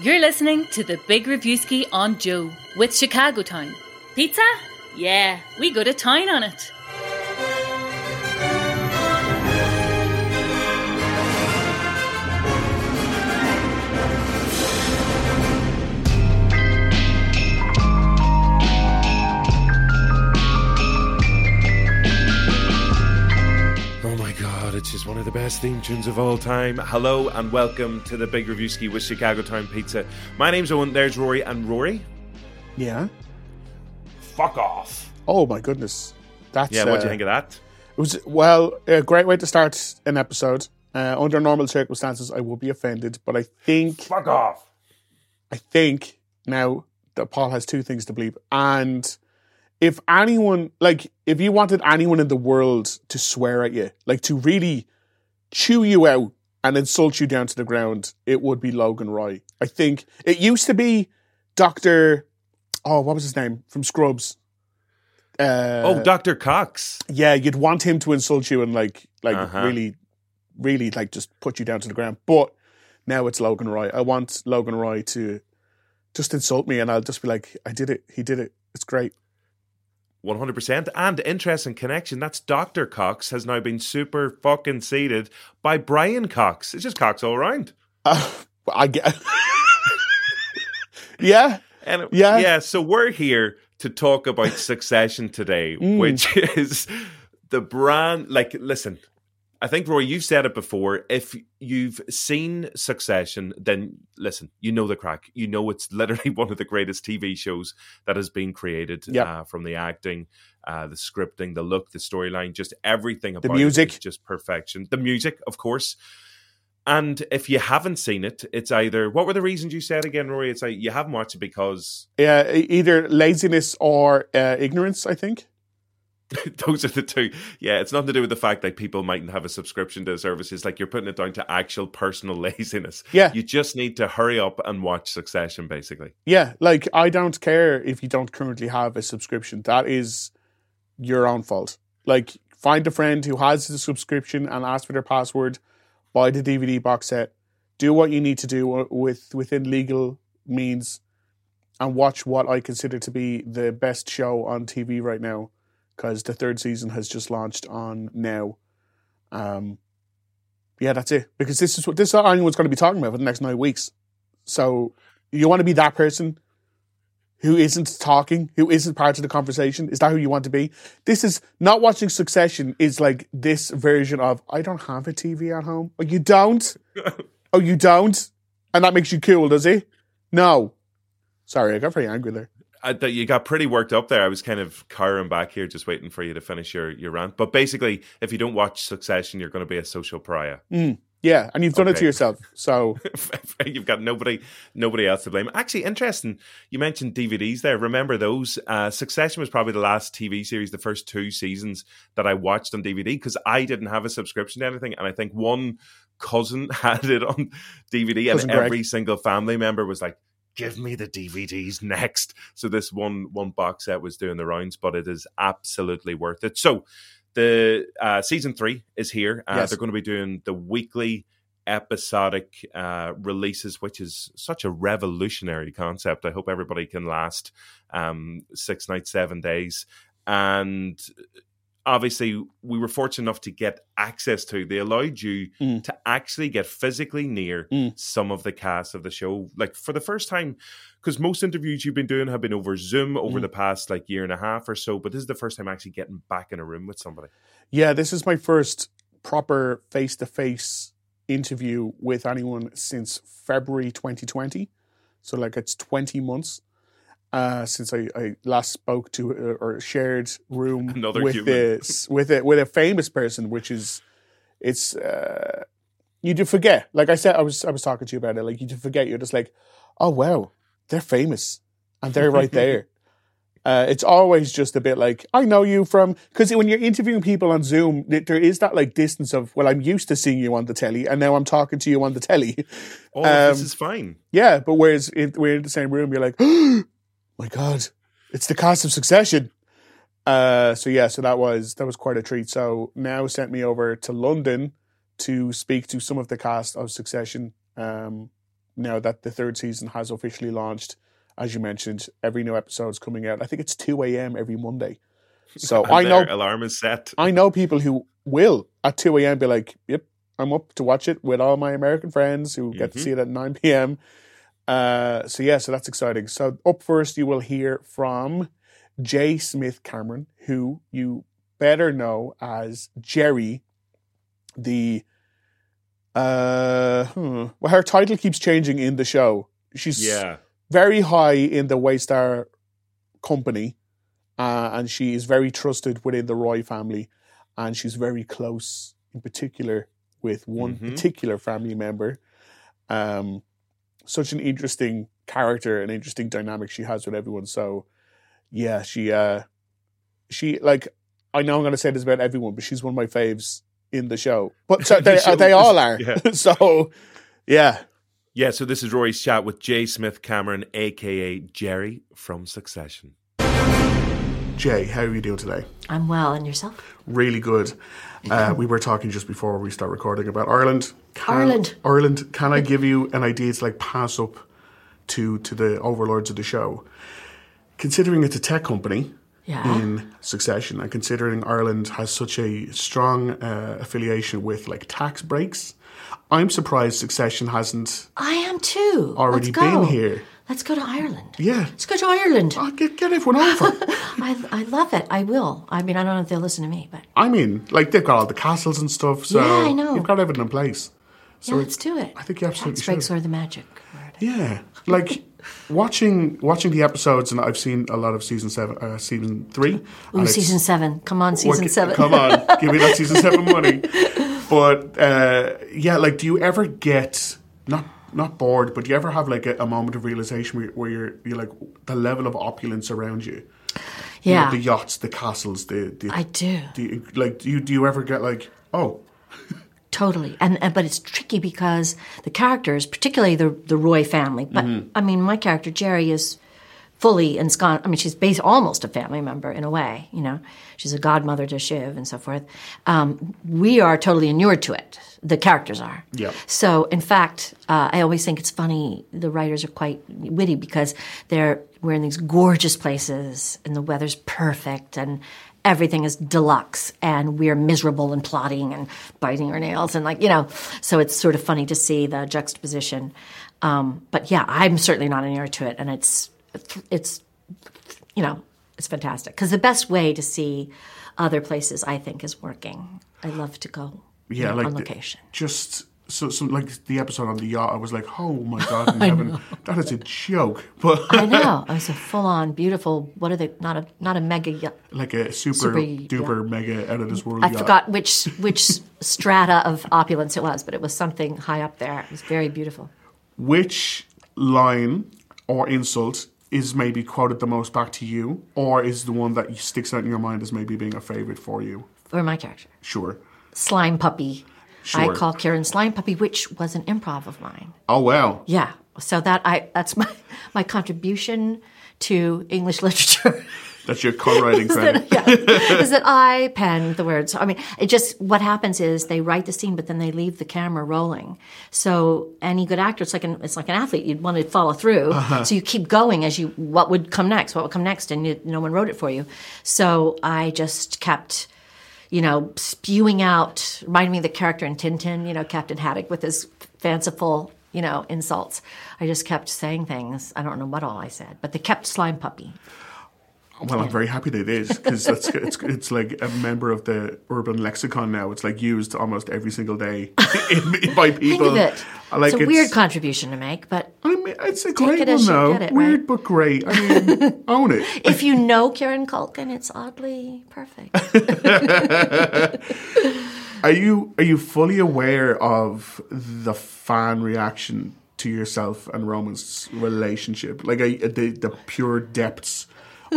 You're listening to the Big Reviewski on Joe with Chicago Town. Pizza? Yeah, we go to town on it. One of the best theme tunes of all time. Hello and welcome to the Big Reviewski with Chicago Town Pizza. My name's Owen, there's Rory, and Rory, Yeah. fuck off. Oh my goodness. That's Yeah, what do uh, you think of that? It was well a great way to start an episode. Uh, under normal circumstances, I would be offended, but I think Fuck off. I think now that Paul has two things to believe, and if anyone like if you wanted anyone in the world to swear at you, like to really chew you out and insult you down to the ground, it would be Logan Roy. I think it used to be Doctor. Oh, what was his name from Scrubs? Uh, oh, Dr. Cox. yeah, you'd want him to insult you and like like Uh-huh. really, really like just put you down to the ground. But now it's Logan Roy. I want Logan Roy to just insult me, and I'll just be like, I did it. He did it. It's great. 100%. And interesting connection. That's Dr. Cox has now been super fucking seated by Brian Cox. It's just Cox all round. Uh, I get. yeah, And Yeah. yeah, so we're here to talk about Succession today, Mm. which is the brand. Like, listen, I think Roy, you've said it before. If you've seen Succession, then listen, you know the crack. You know it's literally one of the greatest TV shows that has been created. Yep. Uh, from the acting, uh, the scripting, the look, the storyline, just everything about music. it is just perfection. The music, of course. And if you haven't seen it, it's either what were the reasons you said again, Rory? It's like you haven't watched it because yeah. Either laziness or uh, ignorance. I think. Those are the two. Yeah, it's nothing to do with the fact that people mightn't have a subscription to the service. Like you're putting it down to actual personal laziness. Yeah. You just need to hurry up and watch Succession, basically. Yeah, like I don't care if you don't currently have a subscription. That is your own fault. Like find a friend who has the subscription and ask for their password, buy the DVD box set, do what you need to do with within legal means and watch what I consider to be the best show on TV right now because the third season has just launched on now. Um yeah, that's it. Because this is what this is all anyone's going to be talking about for the next nine weeks. So you want to be that person who isn't talking, who isn't part of the conversation? Is that who you want to be? This is not watching Succession is like this version of I don't have a TV at home. Oh, you don't? oh, you don't? And that makes you cool, does it? No. Sorry, I got very angry there. I, that you got pretty worked up there. I was kind of cowering back here, just waiting for you to finish your, your rant. But basically, if you don't watch Succession, you're going to be a social pariah. Yeah, and you've done it to yourself. So You've got nobody, nobody else to blame. Actually, interesting. You mentioned DVDs there. Remember those? Uh, Succession was probably the last TV series, the first two seasons that I watched on DVD because I didn't have a subscription to anything, and I think one cousin had it on DVD, Cousin and Greg. every single family member was like. Give me the DVDs next. So this one one box set was doing the rounds, but it is absolutely worth it. So the uh, season three is here. Uh, Yes. They're going to be doing the weekly episodic uh, releases, which is such a revolutionary concept. I hope everybody can last um, six nights, seven days. And obviously, we were fortunate enough to get access to. They allowed you Mm. to actually get physically near Mm. some of the cast of the show, like for the first time. Because most interviews you've been doing have been over Zoom over Mm. the past like year and a half or so, but this is the first time actually getting back in a room with somebody. Yeah, this is my first proper face to face interview with anyone since February 2020. So, like, it's 20 months uh, since I, I last spoke to uh, or shared room Another with human. this with a with a famous person, which is it's uh, you do forget. Like I said, I was I was talking to you about it. Like you do forget. You're just like, oh wow, they're famous and they're right there. Uh, it's always just a bit like I know you from because when you're interviewing people on Zoom, there is that like distance of well, I'm used to seeing you on the telly, and now I'm talking to you on the telly. Oh, this Um, is fine. yeah, but whereas if we're in the same room, you're like, oh my god, it's the cast of Succession. Uh, so yeah, so that was that was quite a treat. So now sent me over to London to speak to some of the cast of Succession. Um, now that the third season has officially launched. As you mentioned, every new episode is coming out. I think it's two a.m. every Monday. So And I know alarm is set. I know people who will at 2 a.m. be like, yep, I'm up to watch it with all my American friends who get to Mhm. see it at 9 p.m. Uh, so, yeah, so that's exciting. So, up first, you will hear from J. Smith-Cameron, who you better know as Gerri, the. Uh, hmm, well, her title keeps changing in the show. She's Yeah. very high in the Waystar company, uh, and she is very trusted within the Roy family, and she's very close, in particular, with one Mhm. particular family member. Um, such an interesting character, an interesting dynamic she has with everyone. So, yeah, she, uh, she like, I know I'm going to say this about everyone, but she's one of my faves in the show. But so they, show they all are. yeah. so, yeah, Yeah, so this is Rory's chat with J. Smith-Cameron, aka Gerri from Succession. Jay, how are you doing today? I'm well, and yourself? really good. Uh, we were talking just before we start recording about Ireland. Can, Ireland. Ireland. Can I give you an idea to like pass up to to the overlords of the show? Considering it's a tech company Yeah. in succession, and considering Ireland has such a strong uh, affiliation with like tax breaks, I'm surprised Succession hasn't I am too. already been here. Let's go to Ireland. Yeah, Let's go to Ireland. oh, get get everyone over. I, I love it. I will. I mean, I don't know if they'll listen to me, but I mean, like they've got all the castles and stuff, so Yeah, I know. you've got everything in place. yeah, let's do it. I think you absolutely breaks should. are the magic word. Yeah, like watching watching the episodes, and I've seen a lot of season seven, uh, season three. Ooh, season seven. Come on, season seven. Come on, give me that season seven money. But uh, yeah, like, do you ever get not not bored, but do you ever have like a, a moment of realization where, where you're you're like the level of opulence around you? You know, yeah, the yachts, the castles, the, the I do. do you, like do you do you ever get like oh Totally, and, and but it's tricky because the characters, particularly the the Roy family, but Mm-hmm. I mean, my character Gerri is fully ensconced. I mean, she's based almost a family member in a way. You know, she's a godmother to Shiv and so forth. Um, we are totally inured to it. The characters are. Yeah. So, in fact, uh, I always think it's funny. The writers are quite witty because they're we're in these gorgeous places and the weather's perfect and everything is deluxe and we're miserable and plotting and biting our nails and like you know. So it's sort of funny to see the juxtaposition. Um, but yeah, I'm certainly not inured to it, and it's it's you know it's fantastic because the best way to see other places, I think, is working. I love to go yeah like on the- location. just so, so like the episode on the yacht, I was like, oh my god, in heaven, that is a joke. But I know. It was a full on beautiful. What are they? Not a not a mega. yacht. like a super, Super, duper mega out of this world I yacht. forgot which which strata of opulence it was, but it was something high up there. It was very beautiful. Which line or insult is maybe quoted the most back to you, or is the one that sticks out in your mind as maybe being a favorite for you? For my character, Sure. slime puppy. Sure. I call Kieran slime puppy, which was an improv of mine. Oh wow. Yeah. So that I that's my my contribution to English literature. That's your co-writing credit. yeah, is that I penned the words. I mean, it just what happens is they write the scene, but then they leave the camera rolling. So any good actor, it's like an it's like an athlete. You'd want to follow through, uh-huh. so you keep going as you what would come next, what would come next, and you, no one wrote it for you. So I just kept. You know, spewing out, reminding me of the character in Tintin, you know, Captain Haddock with his fanciful, you know, insults. I just kept saying things. I don't know what all I said, but they kept slime puppy. Well, I'm very happy that it is because it's, it's it's like a member of the urban lexicon now. It's like used almost every single day in, by Think people. of it. I Like it's a weird contribution to make, but I mean, it's a great it one though. it, weird right? but great. I mean, own it. if you know Kieran Culkin, it's oddly perfect. Are you are you fully aware of the fan reaction to yourself and Roman's relationship? Like are, the the pure depths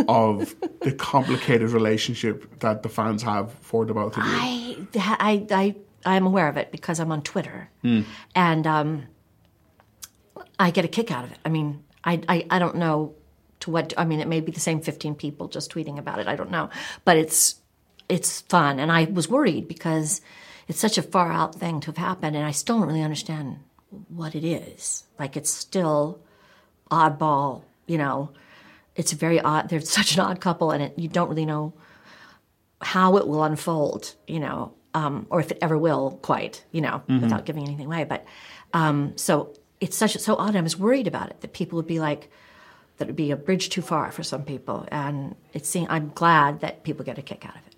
of the complicated relationship that the fans have for the both of you. I, I, I, I'm aware of it because I'm on Twitter, and um, I get a kick out of it. I mean, I, I, I don't know to what. I mean, it may be the same 15 people just tweeting about it. I don't know, but it's it's fun, and I was worried because it's such a far out thing to have happened, and I still don't really understand what it is. Like it's still oddball, you know. It's very odd. They're such an odd couple, and it, you don't really know how it will unfold, you know, um, or if it ever will, quite, you know, without giving anything away. But um, so it's such so odd. I was worried about it that people would be like that would be a bridge too far for some people, and it's seemed I'm glad that people get a kick out of it.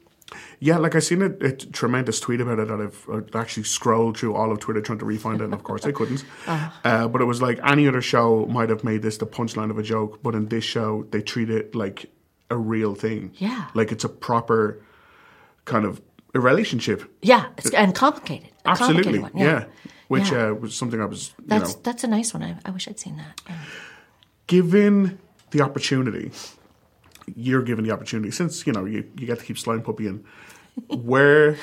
Yeah, like I seen a, a tremendous tweet about it that I've, I've actually scrolled through all of Twitter trying to re-find it, and of course I couldn't. uh but it was like any other show might have made this the punchline of a joke, but in this show they treat it like a real thing. Yeah. like it's a proper kind of a relationship. Yeah, it's, and complicated. A Absolutely, complicated yeah. one. Which Yeah. Uh, was something I was, you That's know, that's a nice one. I, I wish I'd seen that. Yeah. given the opportunity, you're given the opportunity since you know you, you get to keep Slime Puppy in. Where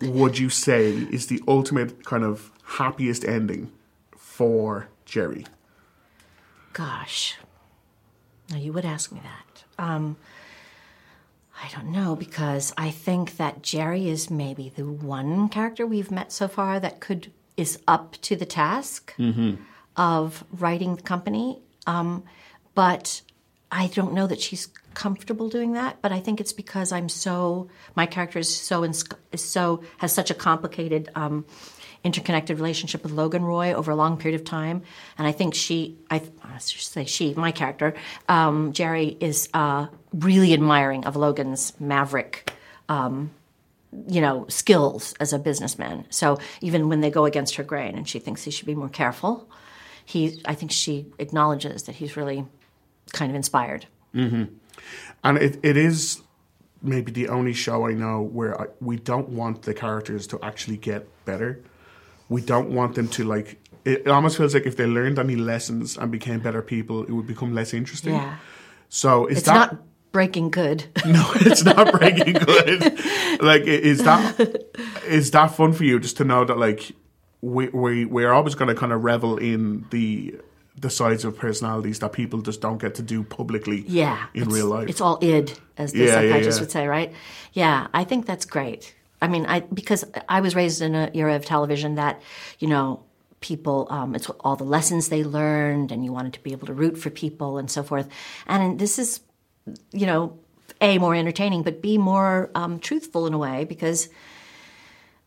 would you say is the ultimate kind of happiest ending for Gerri? Gosh, now you would ask me that. Um, I don't know because I think that Gerri is maybe the one character we've met so far that could is up to the task of writing the company. Um, but I don't know that she's comfortable doing that. But I think it's because I'm so my character is so is so has such a complicated. Um, interconnected relationship with Logan Roy over a long period of time, and I think she, I, I should say she, my character, um, Gerri is uh, really admiring of Logan's maverick, um, you know, skills as a businessman. So even when they go against her grain, and she thinks he should be more careful, he, I think she acknowledges that he's really kind of inspired. And it, it is maybe the only show I know where I, we don't want the characters to actually get better. We don't want them to like. It, it almost feels like if they learned any lessons and became better people, it would become less interesting. Yeah, So is it's that not breaking good. no? It's not breaking good. like, is that is that fun for you? Just to know that like we we we're always going to kind of revel in the the sides of personalities that people just don't get to do publicly. Yeah, in real life. It's all id, as the Yeah, yeah, psychiatrist yeah. would say, right? Yeah, I think that's great. I mean, I because I was raised in an era of television that, you know, people, um, it's all the lessons they learned, and you wanted to be able to root for people and so forth. And this is, you know, a more entertaining, but b more um, truthful in a way because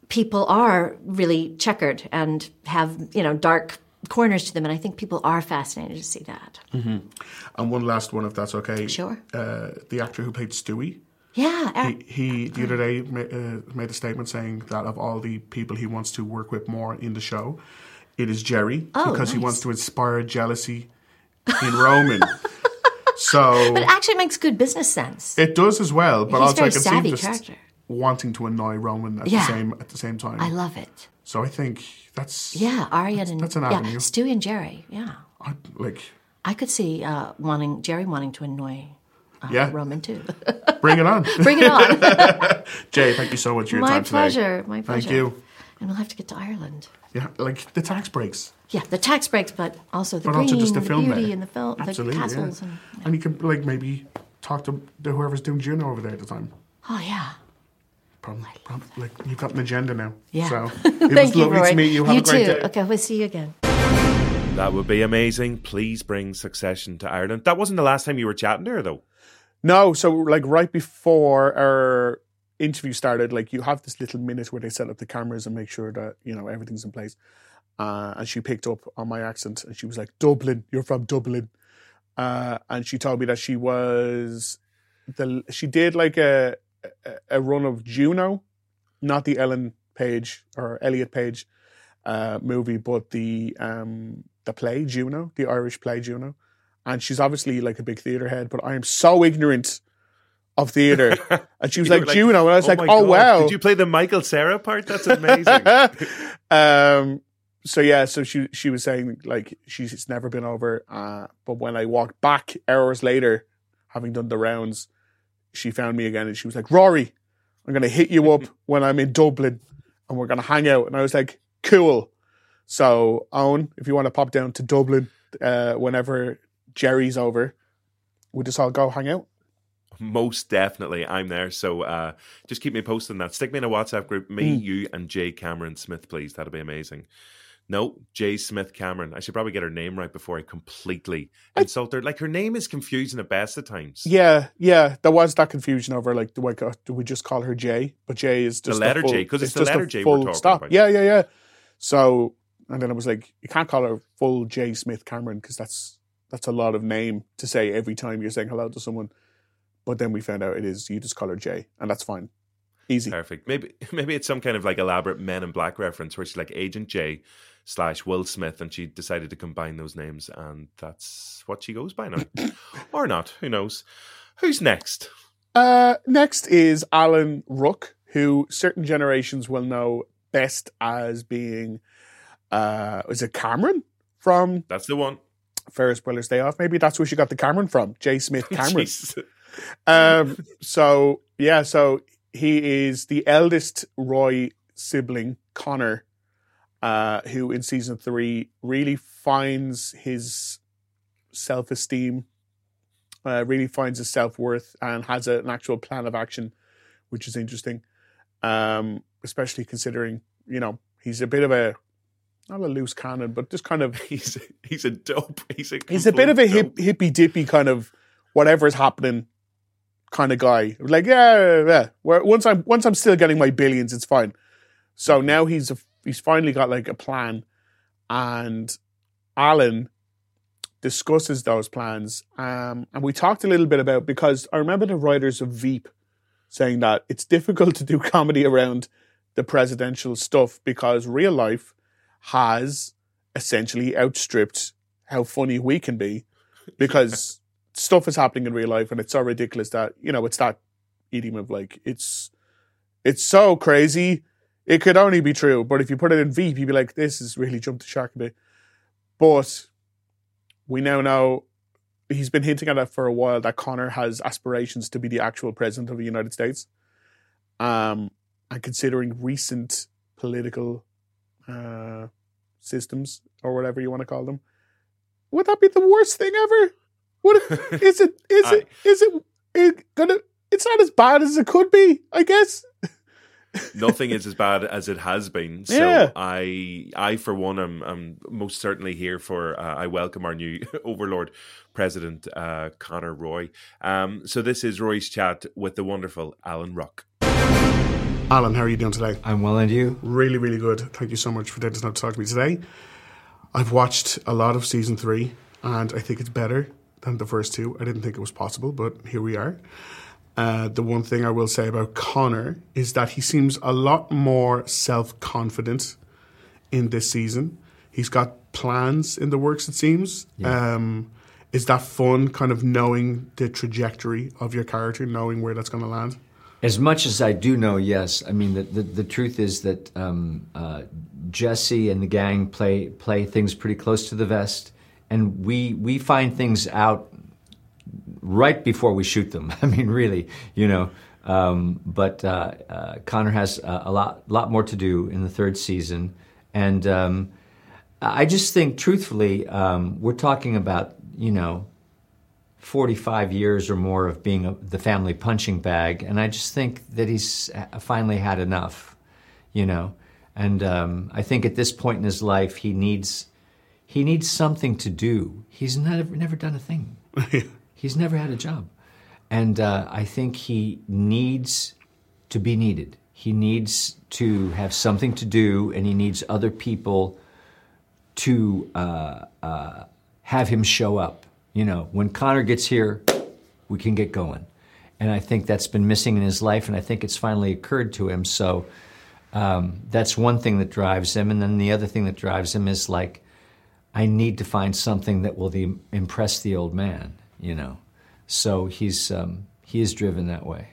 people are really checkered and have you know dark corners to them, and I think people are fascinated to see that. And one last one, if that's okay. Sure. Uh, the actor who played Stewy, Yeah, he, he the other day ma- uh, made a statement saying that of all the people he wants to work with more in the show, it is Gerri Oh, because he wants to inspire jealousy in Roman. so it actually makes good business sense. it does as well, but He's also very I can see savvy just character. wanting to annoy Roman at Yeah. the same at the same time. I love it. so I think that's Yeah, Arya and that's an yeah, avenue. Stewy and Gerri. Yeah, I, like I could see uh, wanting Gerri wanting to annoy uh, yeah, Roman too. bring it on. Bring it on. Jay, thank you so much for your my time today. pleasure. My pleasure. Thank you. And we'll have to get to Ireland. Yeah, like the tax breaks. Yeah, the tax breaks, but also the but green, also just the and film the beauty, there. and the film, Absolutely, the castles, yeah. and And you can like maybe talk to whoever's doing Juno over there at the time. oh yeah. Prom, prom, like you've got an agenda now. Yeah. So it was you, lovely Roy. to meet you. Have you a great too. day. Okay, we'll see you again. That would be amazing. Please bring Succession to Ireland. That wasn't the last time you were chatting to her, though. No, so like right before our interview started, like you have this little minute where they set up the cameras and make sure that you know everything's in place. Uh, and she picked up on my accent and she was like, "Dublin, you're from Dublin," uh, and she told me that she was the she did like a a, run of Juno, not the Ellen Page or Elliot Page uh, movie, but the um, the play Juno, the Irish play Juno and she's obviously like a big theater head, but I am so ignorant of theater. And she was like, like, Juno, and I was like, oh God, wow. Did you play the Michael Cera part? That's amazing. um, so yeah, so she she was saying like she's never been over, uh, but when I walked back hours later, having done the rounds, she found me again, and she was like, Rory, I'm gonna hit you up when I'm in Dublin, and we're gonna hang out. And I was like, cool. So Owen, if you want to pop down to Dublin, uh, whenever Gerri's over, we'll just all go hang out. Most definitely, I'm there. So uh, just keep me posted on that. Stick me in a WhatsApp group, me, Mm. you, and Jay Cameron Smith, please. That'd be amazing. No, J. Smith Cameron. I should probably get her name right before I completely insult her. Like her name is confusing at best at times. Yeah, yeah. There was that confusion over like, do I go, do we just call her J? But J is just The letter full- J, 'cause it's the letter J we're full talking stop. about. Yeah, yeah, yeah. So and then I was like, you can't call her full J Smith Cameron because that's that's a lot of name to say every time you're saying hello to someone. But then we found out it is you just call her J, and that's fine, easy. Perfect. Maybe maybe it's some kind of like elaborate Men in Black reference where she's like Agent J slash Will Smith, and she decided to combine those names, and that's what she goes by now, or not? Who knows? Who's next? Uh, next is Alan Ruck, who certain generations will know best as being, uh, is it Cameron from That's the one. Ferris Bueller's Day Off? Maybe that's where she got the Cameron from, J. Smith Cameron. Um, so yeah, so he is the eldest Roy sibling, Connor, uh, who in season three really finds his self esteem, uh, really finds his self worth, and has a, an actual plan of action, which is interesting. Um, especially considering you know he's a bit of a not a loose cannon, but just kind of He's he's a dope. He's a he's a bit of a hip, hippy dippy kind of whatever is happening kind of guy. Like yeah, yeah. Where once I'm once I'm still getting my billions, it's fine. So now he's a, he's finally got like a plan, and Alan discusses those plans. Um, and we talked a little bit about because I remember the writers of Veep saying that it's difficult to do comedy around the presidential stuff because real life has essentially outstripped how funny we can be because stuff is happening in real life and it's so ridiculous that you know it's that idiom of like it's it's so crazy it could only be true but if you put it in veep you'd be like this has really jumped the shark a bit. But we now know he's been hinting at it for a while that connor has aspirations to be the actual president of the united states. Um and considering recent political uh systems or whatever you want to call them would that be the worst thing ever? Would it, is it is it is it, it gonna it's not as bad as it could be i guess nothing is as bad as it has been. So Yeah. I, I for one, am, am most certainly here for. Uh, I welcome our new overlord, President uh, Connor Roy. Um, so this is Roy's chat with the wonderful Alan Ruck. alan how are you doing today I'm well, and you? really really good thank you so much for taking the time to talk to me today i've watched a lot of season three and i think it's better than the first two i didn't think it was possible but here we are uh, the one thing I will say about Connor is that he seems a lot more self confident in this season. He's got plans in the works, it seems. Um, is that fun, kind of knowing the trajectory of your character, knowing where that's going to land? As much as I do know, yes. I mean, the, the, the truth is that um, uh, Jesse and the gang play play things pretty close to the vest, and we we find things out right before we shoot them. I mean, really, you know. Um, but uh, uh, Connor has a, a lot lot more to do in the third season, and um, I just think, truthfully, um, we're talking about you know 45 years or more of being a, the family punching bag, and I just think that he's uh, finally had enough, you know. And um, I think at this point in his life, he needs he needs something to do. He's never never done a thing. He's never had a job, and uh, I think he needs to be needed. He needs to have something to do, and he needs other people to uh, uh, have him show up. You know, when Connor gets here, we can get going. And I think that's been missing in his life, and I think it's finally occurred to him. So um, that's one thing that drives him. And then the other thing that drives him is like, I need to find something that will the, impress the old man, you know. So he's um, he is driven that way.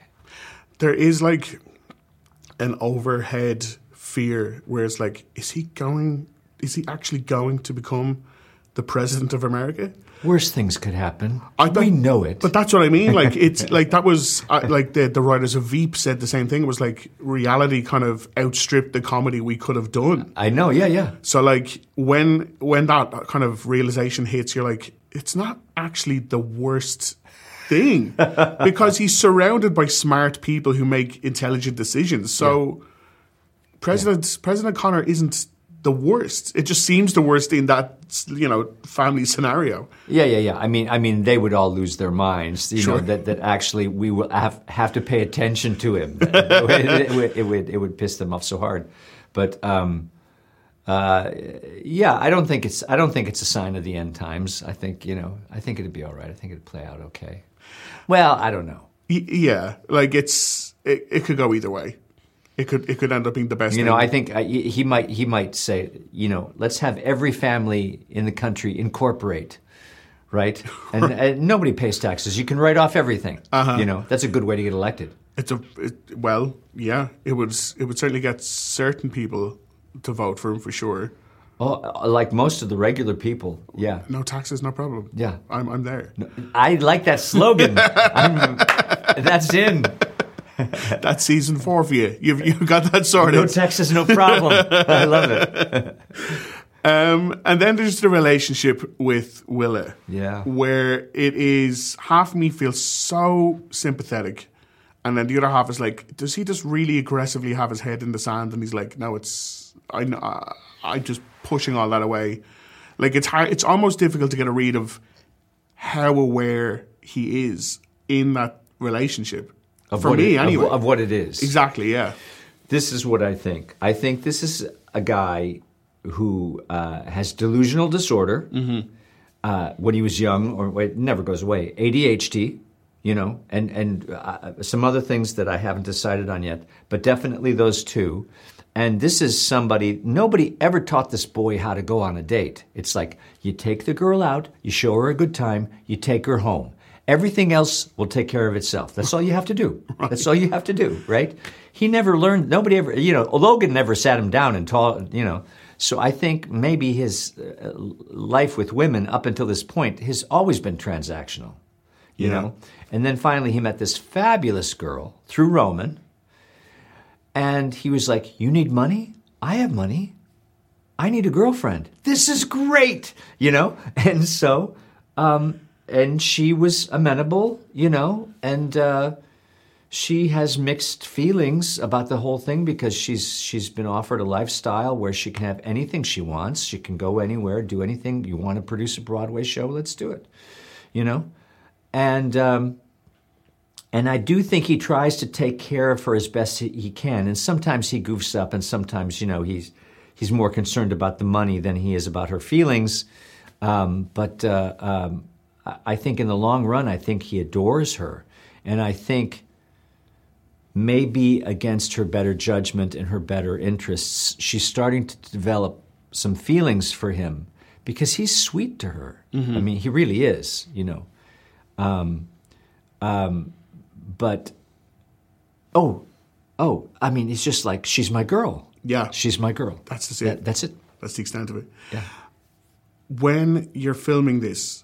There is like an overhead fear where it's like, is he going, is he actually going to become the president of America? Worse things could happen. I we know it. But that's what I mean. Like it's like that was uh, like the the writers of Veep said the same thing. It was like reality kind of outstripped the comedy we could have done. I know, yeah, yeah. So like when when that kind of realization hits, you're like, it's not actually the worst thing because he's surrounded by smart people who make intelligent decisions. So President President Connor isn't the worst. It just seems the worst in that you know family scenario. Yeah, yeah, yeah. I mean, I mean, they would all lose their minds. You Sure. know that that actually we will have have to pay attention to him. it, would, it would it would piss them off so hard. But um, uh, yeah, I don't think it's I don't think it's a sign of the end times. I think you know I think it'd be all right. I think it'd play out okay. Well, I don't know. Y- yeah, like it's it, it could go either way. It could it could end up being the best. You know, thing. I think uh, he might he might say, you know, let's have every family in the country incorporate, right? And, and nobody pays taxes. You can write off everything. Uh-huh. You know, that's a good way to get elected. it's a it, well, yeah. It would it would certainly get certain people to vote for him for sure. Oh, uh, like most of the regular people. Yeah. No taxes, no problem. Yeah. I'm I'm there. I like that slogan. I'm, that's in. That's season four for you. You've you've got that sorted. No taxes, no problem. I love it. Um, and then there's the relationship with Willa. Yeah. Where it is half me feels so sympathetic. And then the other half is like, does he just really aggressively have his head in the sand? And he's like, no, it's I, I'm just pushing all that away. Like it's hard. It's almost difficult to get a read of how aware he is in that relationship. Of For what me, it- anyway. of what it is. exactly. Yeah. This is what I think. I think this is a guy who uh, has delusional disorder. Uh, when he was young, or it never goes away. ADHD, you know, and and uh, some other things that I haven't decided on yet, but definitely those two. And this is somebody nobody ever taught this boy how to go on a date. It's like you take the girl out, you show her a good time, you take her home. Everything else will take care of itself. That's all you have to do. That's all you have to do, right? He never learned. Nobody ever, you know, Logan never sat him down and taught, you know. So I think maybe his uh, life with women up until this point has always been transactional, you Yeah. know. And then finally he met this fabulous girl through Roman, and he was like, "You need money? I have money. I need a girlfriend. This is great, you know." And so, um, and she was amenable, you know, and uh, she has mixed feelings about the whole thing because she's she's been offered a lifestyle where she can have anything she wants. She can go anywhere, do anything. You want to produce a Broadway show? Let's do it, you know, and. Um, and I do think he tries to take care of her as best he- can. And sometimes he goofs up, and sometimes, you know, he's he's more concerned about the money than he is about her feelings. Um, but uh, um, I think in the long run, I think he adores her, and I think maybe against her better judgment and her better interests, she's starting to develop some feelings for him because he's sweet to her. I mean, he really is, you know. Um, um, but oh, oh, I mean, it's just like she's my girl. Yeah. she's my girl. That's it. That- that's it. That's the extent of it. Yeah. When you're filming this,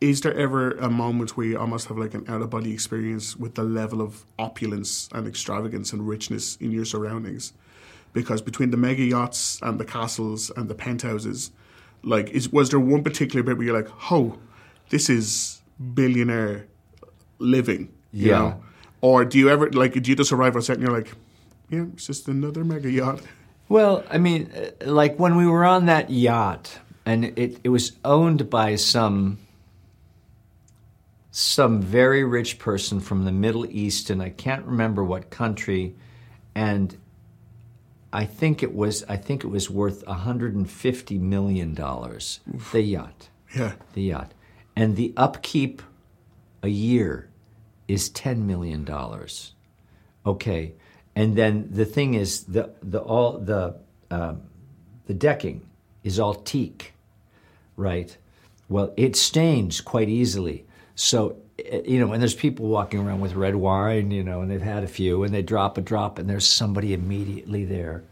is there ever a moment where you almost have like an out of body experience with the level of opulence and extravagance and richness in your surroundings? Because between the mega yachts and the castles and the penthouses, like, is was there one particular bit where you're like, "Oh, this is billionaire living"? You Yeah. know? Or do you ever like? Do you just arrive on set and you're like, "Yeah, it's just another mega yacht." Well, I mean, uh, like when we were on that yacht, and it, it was owned by some some very rich person from the Middle East, and I can't remember what country, and I think it was I think it was worth 150 million dollars. The yacht, Yeah. the yacht, and the upkeep a year is 10 million dollars. Okay, and then the thing is the the all the um, the decking is all teak, right? Well, it stains quite easily. So eh, you know, and there's people walking around with red wine, you know, and they've had a few, and they drop a drop, and there's somebody immediately there.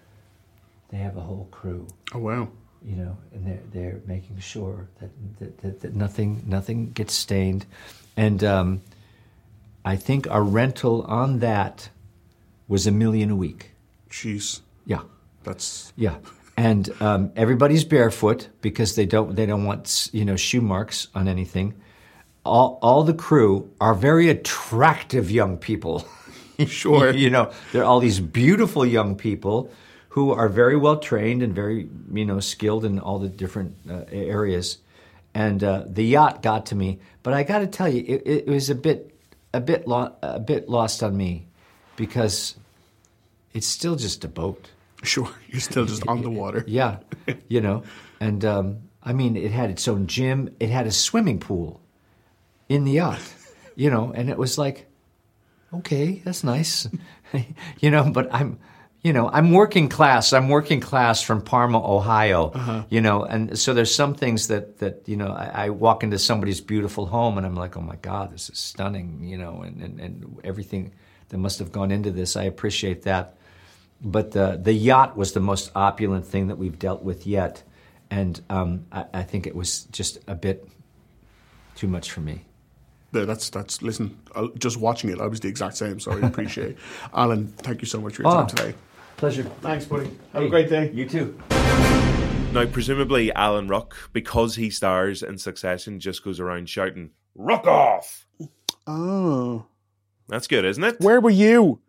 They have a whole crew Oh wow. you know, and they're they're making sure that that, that, that nothing nothing gets stained, and um, I think our rental on that was a million a week. Jeez. Yeah, That's yeah, and um, everybody's barefoot because they don't they don't want you know shoe marks on anything. All all the crew are very attractive young people. Sure. you know, they're all these beautiful young people who are very well trained and very you know skilled in all the different uh, areas. And uh, the yacht got to me, but I got to tell you, it, it, was a bit a bit lo- a bit lost on me because it's still just a boat. Sure, you're still just on the water. Yeah, you know, and um, I mean, it had its own gym. It had a swimming pool in the yacht, you know, and it was like, okay, that's nice, you know. But I'm, you know, I'm working class. I'm working class from Parma, Ohio, uh-huh. you know, and so there's some things that that you know. I, I, walk into somebody's beautiful home and I'm like, oh my god, this is stunning, you know, and and, and everything that must have gone into this. I appreciate that, but the the yacht was the most opulent thing that we've dealt with yet, and um, I, I think it was just a bit too much for me that's that's listen. Just watching it, I was the exact same. So I appreciate. Alan, thank you so much for your oh, time today. Pleasure. Thanks, buddy. Have hey, a great day. You too. Now, presumably, Alan Rock, because he stars in Succession, just goes around shouting "Rock off." Oh, that's good, isn't it? Where were you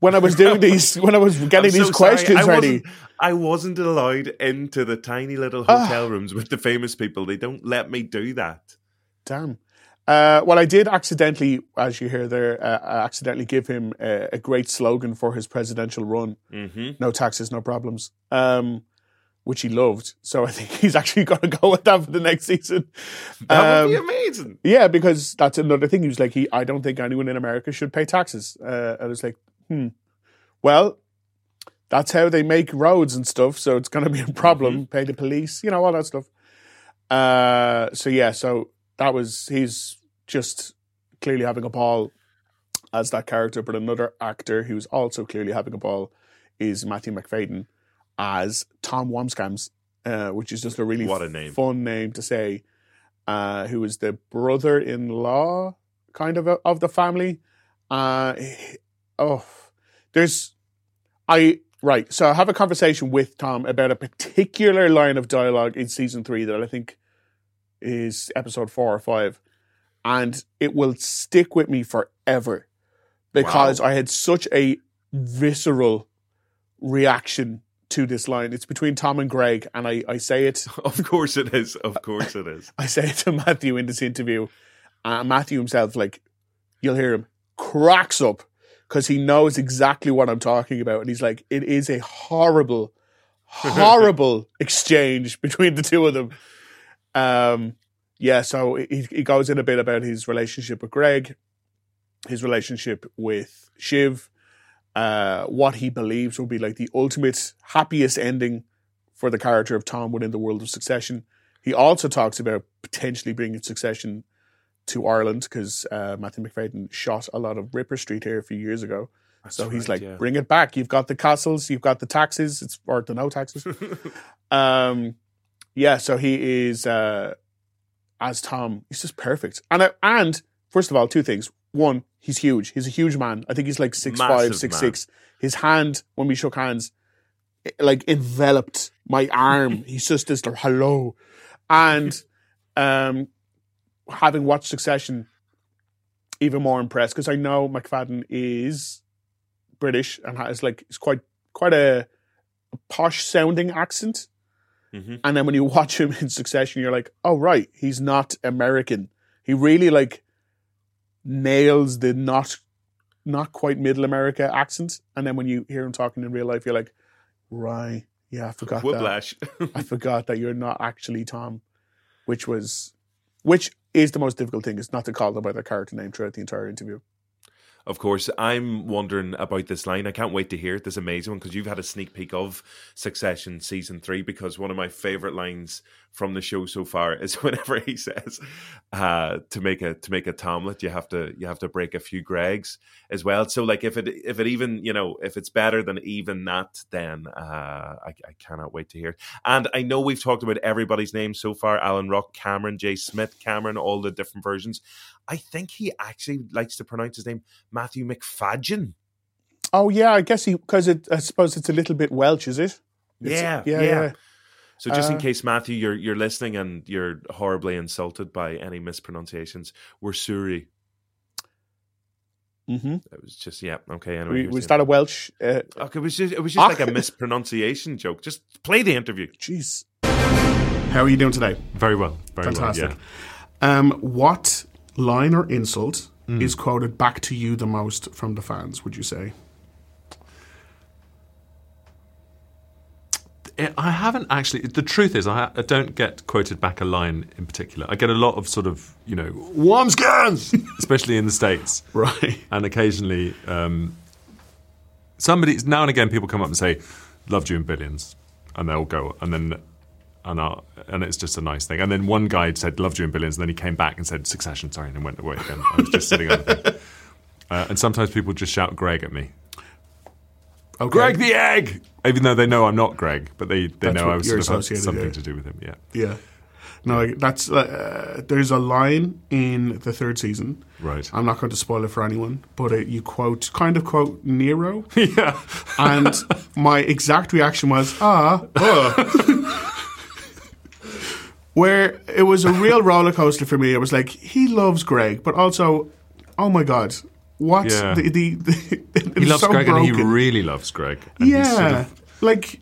when I was doing these? When I was getting these questions I ready? Wasn't, I wasn't allowed into the tiny little ah. hotel rooms with the famous people. They don't let me do that. Damn. Uh, well, I did accidentally, as you hear there, uh, accidentally give him a, a, great slogan for his presidential run: mm-hmm. "No taxes, no problems," um, which he loved. So I think he's actually going to go with that for the next season. That um, would be um, amazing. Yeah, because that's another thing. He was like, "He, I don't think anyone in America should pay taxes." Uh, I was like, "Hmm, well." That's how they make roads and stuff, so it's going to be a problem. Mm-hmm. Pay the police, you know, all that stuff. Uh, so yeah, so that was he's just clearly having a ball as that character. But another actor who's also clearly having a ball is Matthew Macfadyen as Tom Wambsgans, uh, which is just a really what a name. fun name to say. Uh, who is the brother-in-law kind of a, of the family? Uh, oh, there's I right. So I have a conversation with Tom about a particular line of dialogue in season three that I think is episode four or five, and it will stick with me forever because wow. I had such a visceral reaction to this line. It's between Tom and Greg, and I, I say it. Of course it is. Of course it is. I say it to Matthew in this interview. Uh, Matthew himself, like, you'll hear him cracks up because he knows exactly what I'm talking about. And he's like, it is a horrible, horrible exchange between the two of them. Um, yeah, so he, he goes in a bit about his relationship with Greg, his relationship with Shiv, uh, what he believes will be like the ultimate happiest ending for the character of Tom within the world of Succession. He also talks about potentially bringing Succession to Ireland because uh, Matthew Macfadyen shot a lot of Ripper Street here a few years ago. That's so he's right, like, yeah. bring it back. You've got the castles, you've got the taxes, it's or the no taxes. um, yeah, so he is uh, as Tom. He's just perfect. And I, and first of all, two things. One, he's huge. He's a huge man. I think he's like six Massive five, six man. six. His hand when we shook hands, like enveloped my arm. he's just this like hello, and um, having watched Succession, even more impressed because I know McFadden is British and has like it's quite quite a, a posh sounding accent. Mm-hmm. And then when you watch him in succession, you're like, oh, right, he's not American. He really like nails the not not quite middle America accent. And then when you hear him talking in real life, you're like, right, yeah, I forgot Whiplash. that. I forgot that you're not actually Tom, which was, which is the most difficult thing is not to call them by their character name throughout the entire interview of course, I'm wondering about this line. I can't wait to hear it. This amazing one because you've had a sneak peek of Succession season three. Because one of my favorite lines from the show so far is whenever he says uh, to make a to make a Tomlet, you have to you have to break a few Gregs as well. So like if it if it even you know if it's better than even that, then uh, I, I cannot wait to hear. It. And I know we've talked about everybody's names so far: Alan Rock, Cameron, Jay Smith, Cameron, all the different versions. I think he actually likes to pronounce his name Matthew Macfadyen. Oh yeah, I guess he because I suppose it's a little bit Welsh, is it? Yeah, yeah, yeah, yeah. So just uh, in case Matthew, you're you're listening and you're horribly insulted by any mispronunciations, we're sorry. Mm-hmm. It was just yeah okay. Anyway, We- was the- that a Welsh? Uh, Okay, it was just it was just like a mispronunciation joke. Just play the interview. Jeez. How are you doing today? Very well. Very Fantastic. well. Yeah. Um, what line or insult Hmm. is quoted back to you the most from the fans? Would you say? I- I haven't actually. The truth is, I, I don't get quoted back a line in particular. I get a lot of sort of, you know, warm scans, especially in the States. Right. And occasionally, um, somebody, now and again, people come up and say, loved you in billions. And they'll go, and then, and, I'll, and it's just a nice thing. And then one guy said, loved you in billions. And then he came back and said, succession, sorry, and went away again. I was just sitting on the. Uh, and sometimes people just shout Greg at me. Okay. Greg the egg! Even though they know I'm not Greg, but they, they That's know I was sort of something yeah. to do with him. Yeah. Yeah. No, that's uh, there's a line in the third season. Right. I'm not going to spoil it for anyone, but uh, you quote, kind of quote Nero, yeah. and my exact reaction was, ah, uh. where it was a real roller coaster for me. It was like, he loves Greg, but also, oh my god, what Yeah. the the, the He loves so Greg and he really loves Greg. And yeah, sort of- like.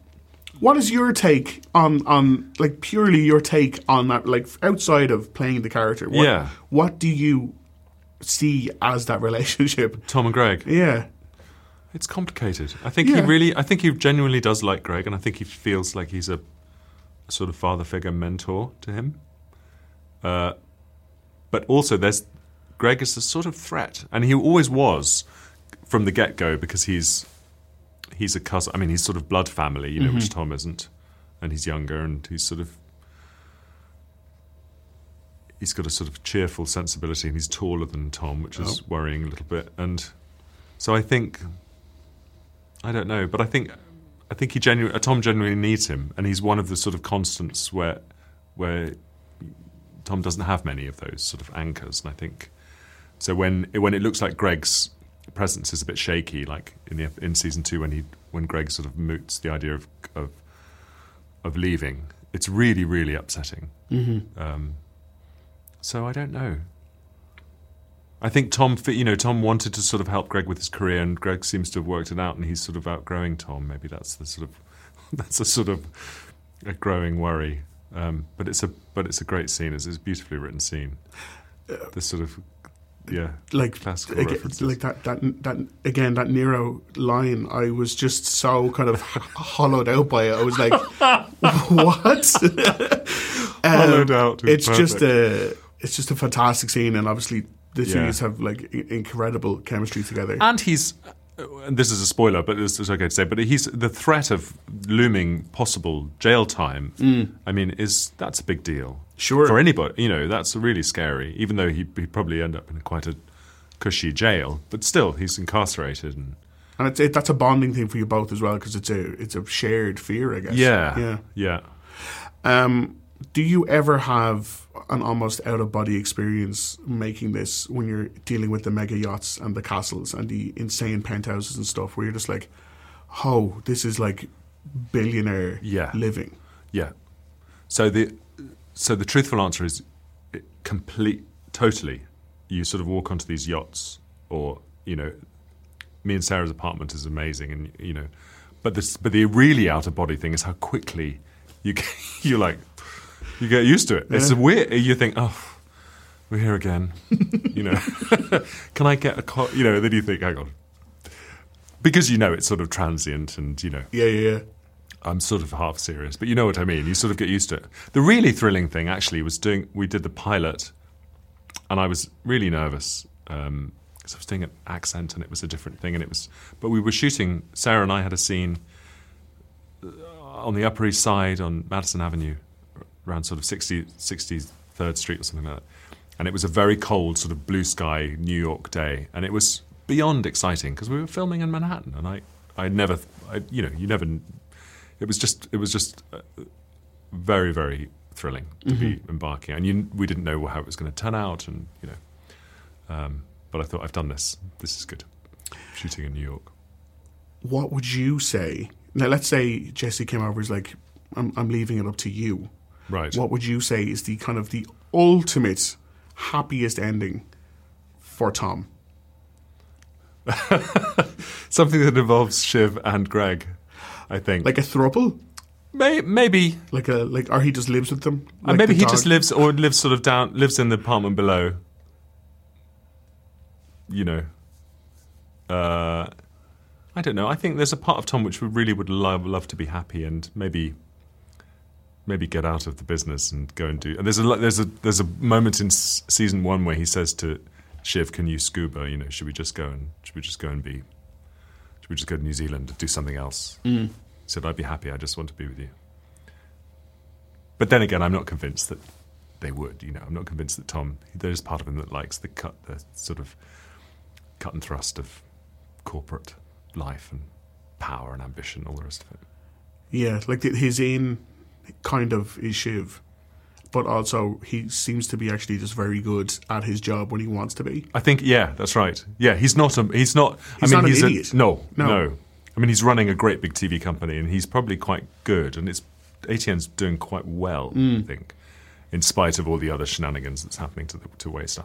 What is your take on on like purely your take on that? Like outside of playing the character, what, Yeah. What do you see as that relationship? Tom and Greg. Yeah, It's complicated. I think he really, I think he genuinely does like Greg, and I think he feels like he's a sort of father figure mentor to him. Uh, but also, there's Greg is a sort of threat, and he always was from the get go because he's he's a cousin. I mean, he's sort of blood family, you know, which Tom isn't, and he's younger, and he's sort of. He's got a sort of cheerful sensibility, and he's taller than Tom, which is worrying a little bit. And so I think I don't know, but I think I think he genuinely Tom genuinely needs him, and he's one of the sort of constants where where Tom doesn't have many of those sort of anchors, and I think so when when it looks like Greg's presence is a bit shaky, like in the in season two when he when Greg sort of moots the idea of of of leaving, it's really really upsetting. Um, so I don't know. I think Tom, you know, Tom wanted to sort of help Greg with his career, and Greg seems to have worked it out, and he's sort of outgrowing Tom. Maybe that's the sort of that's a sort of a growing worry. Um, but it's a but it's a great scene. It's, it's a beautifully written scene. The sort of yeah, like classical aga- references. like that that that again that Nero line. I was just so kind of hollowed out by it. I was like, what? Um, Hollowed out It's just a it's just a fantastic scene, and obviously the two Yeah. have like i- incredible chemistry together. and he's and this is a spoiler, but it's, it's okay to say. But he's the threat of looming possible jail time. I mean, is that's a big deal. Sure. for anybody. You know, that's really scary. Even though he he probably end up in quite a cushy jail, but still he's incarcerated and And it's, it, that's a bonding thing for you both as well because it's a it's a shared fear, I guess. yeah, yeah. yeah. Um, do you ever have an almost out of body experience making this when you're dealing with the mega yachts and the castles and the insane penthouses and stuff where you're just like, oh, this is like billionaire Yeah. living? Yeah. So the so the truthful answer is complete totally. You sort of walk onto these yachts, or you know, me and Sarah's apartment is amazing, and you know, but this but the really out of body thing is how quickly you get, you like you get used to it. It's Yeah. weird. You think, oh, we're here again. you know, can I get a co-? You know, then you think, hang on. Because you know it's sort of transient, and you know Yeah, yeah, yeah. I'm sort of half serious, but you know what I mean. You sort of get used to it. The really thrilling thing, actually, was doing. We did the pilot, and I was really nervous because I was doing an accent, and it was a different thing, and it was. But we were shooting. Sarah and I had a scene uh, on the Upper East Side on Madison Avenue, around sort of 60, 63rd Street or something like that. And it was a very cold, sort of blue sky New York day, and it was beyond exciting because we were filming in Manhattan, and I, I never, I, you know, you never it was just it was just uh, very very thrilling to be embarking and you, we didn't know how it was going to turn out and you know um, but I thought I've done this this is good shooting in New York What would you say? Now, let's say Jesse came over and was like, I'm, I'm leaving it up to you. Right What would you say is the kind of the ultimate happiest ending for Tom? Something that involves Shiv and Greg. I think. Like a throuple? May, maybe. Like a like, or he just lives with them. Uh, Like maybe the he dog? just lives or lives sort of down, lives in the apartment below. You know. Uh, I don't know. I think there's a part of Tom which would really would love love to be happy and maybe maybe get out of the business and go and do. And there's a there's a there's a moment in s- season one where he says to Shiv, "Can you scuba? You know, should we just go and should we just go and be? Should we just go to New Zealand and do something else?" Mm. He said, "I'd be happy. I just want to be with you." But then again, I'm not convinced that they would. You know, I'm not convinced that Tom. There's part of him that likes the cut, the sort of cut and thrust of corporate life and power and ambition, all the rest of it. Yeah, like the, his aim kind of is Shiv, but also he seems to be actually just very good at his job when he wants to be. I think, yeah, that's right. Yeah, he's not. A, he's not. He's I mean, not an he's idiot. A, no, No. no, I mean, he's running a great big TV company, and he's probably quite good. And it's ATN's doing quite well, Mm. I think, in spite of all the other shenanigans that's happening to the, to Waystar.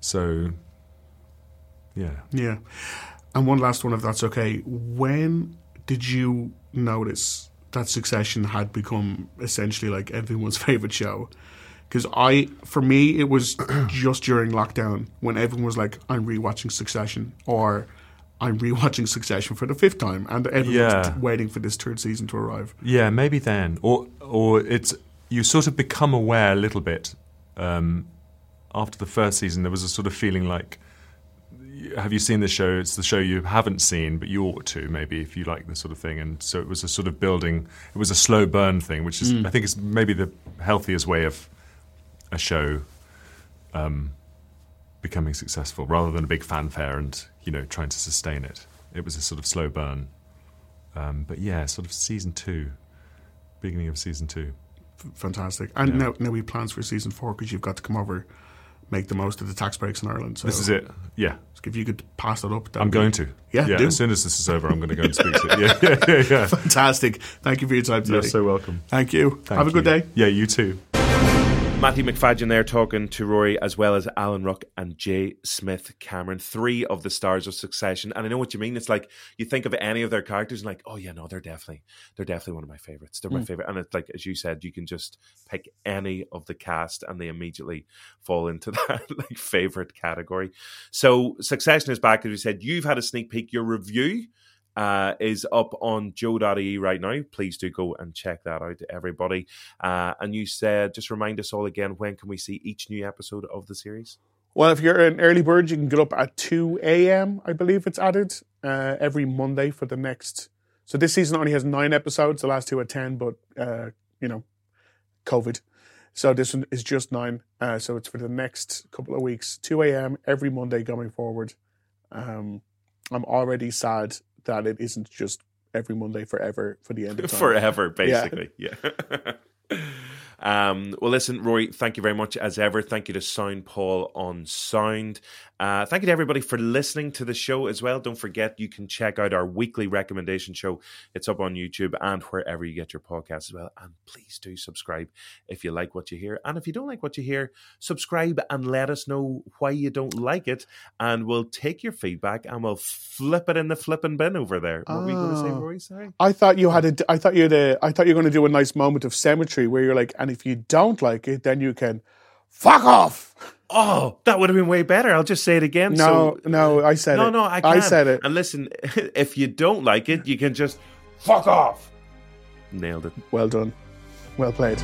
So, yeah. Yeah. And one last one, if that's okay. When did you notice that Succession had become essentially like everyone's favorite show? Because I, for me, it was just during lockdown when everyone was like, "I'm rewatching Succession," or "I'm rewatching Succession for the fifth time," and everyone's Yeah. t- waiting for this third season to arrive. Yeah, maybe then, or or it's you sort of become aware a little bit um, after the first season. There was a sort of feeling like, have you seen the show? It's the show you haven't seen, but you ought to maybe if you like this sort of thing. And so it was a sort of building. It was a slow burn thing, which is I think is maybe the healthiest way of a show um, becoming successful, rather than a big fanfare and you know trying to sustain it. It was a sort of slow burn. Um, but yeah, sort of season two, beginning of season two. F- Fantastic. And now, now we have plans for season four because you've got to come over, make the most of the tax breaks in Ireland. So This is it. Yeah, If you could pass that up, I'm going to. Yeah, yeah. do. As soon as this is over, I'm going to go and speak to it. Yeah, yeah, yeah. yeah. Fantastic. Thank you for your time today. You're so welcome. Thank you. Thank Have a good day. Yeah, you too. Matthew Macfadyen there talking to Rory, as well as Alan Ruck and Jay Smith Cameron, three of the stars of Succession. And I know what you mean. It's like you think of any of their characters and like, oh yeah, no, they're definitely they're definitely one of my favorites. They're my mm. favorite. And it's like as you said, you can just pick any of the cast and they immediately fall into that like favorite category. So Succession is back, as we said. You've had a sneak peek. Your review uh, is up on joe.ie right now. Please do go and check that out, everybody. Uh, and you said, just remind us all again, when can we see each new episode of the series? Well, if you're an early bird, you can get up at 2 a.m., I believe it's added, uh, every Monday for the next. So this season only has nine episodes, the last two are 10, but, uh, you know, COVID. So this one is just nine. Uh, so it's for the next couple of weeks, 2 a.m. every Monday going forward. Um, I'm already sad that it isn't just every Monday forever for the end of time. Forever, basically. Yeah. um, well, listen, Rory, thank you very much as ever. Thank you to Sound Paul on Sound. Uh, thank you to everybody for listening to the show as well. Don't forget, you can check out our weekly recommendation show. It's up on YouTube and wherever you get your podcasts as well. And please do subscribe if you like what you hear. And if you don't like what you hear, subscribe and let us know why you don't like it. And we'll take your feedback and we'll flip it in the flipping bin over there. What were you going to say, Oh. Rory? Sorry. I thought you had a. I thought you had a. I thought you were going to do a nice moment of symmetry where you're like, and if you don't like it, then you can fuck off. Oh, that would have been way better. I'll just say it again. No, so, no, I said no, it. no, I, I can. said it. And listen, if you don't like it, you can just fuck off. Nailed it. Well done. Well played.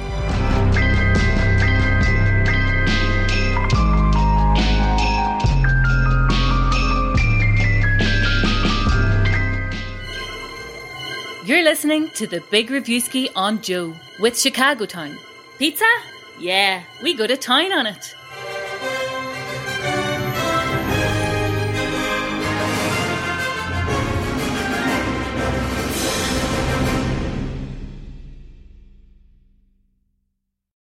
You're listening to the Big Reviewski on Joe with Chicago Town. Pizza? Yeah, we go to town on it.